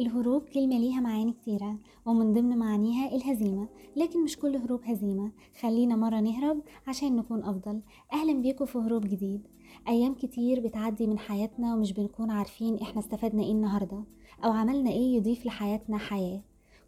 الهروب كلمة ليها معاني كتيرة ومن ضمن معانيها الهزيمة. لكن مش كل هروب هزيمة. خلينا مرة نهرب عشان نكون أفضل. أهلا بيكم في هروب جديد. أيام كتير بتعدي من حياتنا ومش بنكون عارفين إحنا استفدنا إيه النهاردة أو عملنا إيه يضيف لحياتنا حياة.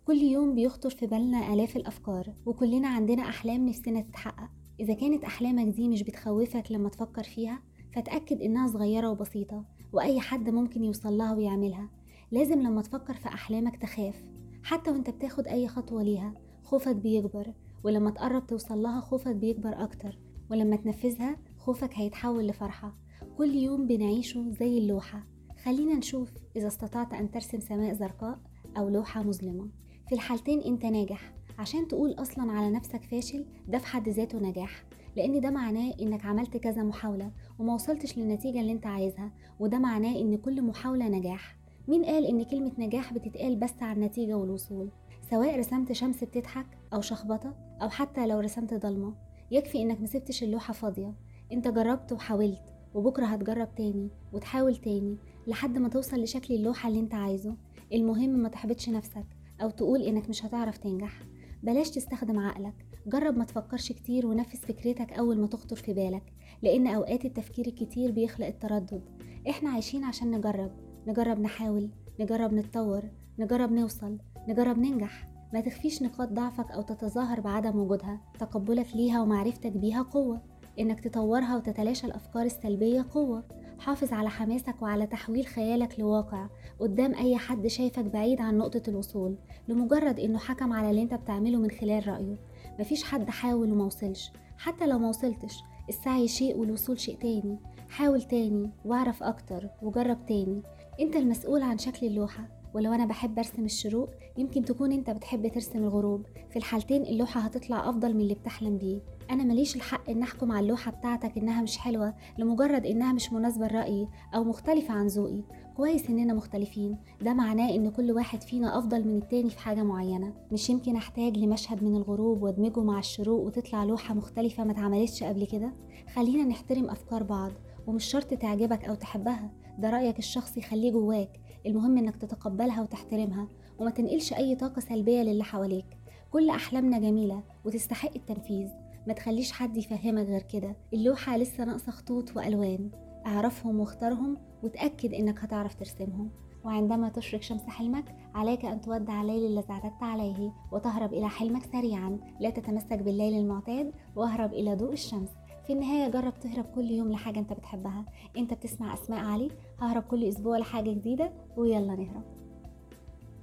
كل يوم بيخطر في بالنا آلاف الأفكار وكلنا عندنا أحلام نفسنا تتحقق. إذا كانت أحلامك دي مش بتخوفك لما تفكر فيها فتأكد إنها صغيرة وبسيطة وأي حد ممكن يوصلها ويعملها. لازم لما تفكر في أحلامك تخاف. حتى وأنت بتاخد أي خطوة ليها خوفك بيكبر ولما تقرب توصل لها خوفك بيكبر أكتر ولما تنفذها خوفك هيتحول لفرحة. كل يوم بنعيشه زي اللوحة. خلينا نشوف إذا استطعت أن ترسم سماء زرقاء أو لوحة مظلمة. في الحالتين أنت ناجح. عشان تقول أصلا على نفسك فاشل ده في حد ذاته نجاح. لأن ده معناه إنك عملت كذا محاولة وما وصلتش للنتيجة اللي أنت عايزها وده معناه إن كل محاولة نجاح. مين قال إن كلمة نجاح بتتقال بس على النتيجة والوصول؟ سواء رسمت شمس بتضحك أو شخبطة أو حتى لو رسمت ضلمة. يكفي إنك مسبتش اللوحة فاضية. أنت جربت وحاولت وبكرة هتجرب تاني وتحاول تاني لحد ما توصل لشكل اللوحة اللي أنت عايزه. المهم ما تحبطش نفسك أو تقول إنك مش هتعرف تنجح. بلاش تستخدم عقلك. جرب ما تفكرش كتير ونفذ فكرتك أول ما تخطر في بالك لأن أوقات التفكير الكتير بيخلق التردد. إحنا عايشين عشان نجرب. نجرب نحاول نجرب نتطور نجرب نوصل نجرب ننجح. ما تخفيش نقاط ضعفك أو تتظاهر بعدم وجودها. تقبلك ليها ومعرفتك بيها قوة. إنك تطورها وتتلاشى الأفكار السلبية قوة. حافظ على حماسك وعلى تحويل خيالك لواقع. قدام أي حد شايفك بعيد عن نقطة الوصول. لمجرد إنه حكم على اللي أنت بتعمله من خلال رأيه. مفيش حد حاول وموصلش حتى لو موصلتش السعي شيء والوصول شيء تاني. حاول تاني واعرف أكتر وجرب تاني. أنت المسؤول عن شكل اللوحة ولو أنا بحب أرسم الشروق يمكن تكون أنت بتحب ترسم الغروب. في الحالتين اللوحة هتطلع أفضل من اللي بتحلم بيه. أنا ماليش الحق إن أحكم على اللوحة بتاعتك إنها مش حلوة لمجرد إنها مش مناسبة لرأيي أو مختلفة عن ذوقي. كويس إننا مختلفين. ده معناه إن كل واحد فينا أفضل من التاني في حاجة معينة. مش يمكن أحتاج لمشهد من الغروب وأدمجه مع الشروق وتطلع لوحة مختلفة ما اتعملتش قبل كده؟ خلينا نحترم أفكار بعض ومش شرط تعجبك أو تحبها. ده رأيك الشخصي خليه جواك. المهم إنك تتقبلها وتحترمها وما تنقلش أي طاقة سلبية للي حواليك. كل أحلامنا جميلة وتستحق التنفيذ. ما تخليش حد يفهمك غير كده. اللوحة لسه ناقصة خطوط وألوان. اعرفهم واختارهم وتأكد إنك هتعرف ترسمهم. وعندما تشرق شمس حلمك عليك أن تودع الليل الذي اعتدت عليه وتهرب إلى حلمك سريعا. لا تتمسك بالليل المعتاد واهرب إلى ضوء الشمس. في النهاية جرب تهرب كل يوم لحاجة أنت بتحبها. أنت بتسمع أسماء علي. ههرب كل أسبوع لحاجة جديدة. ويلا نهرب.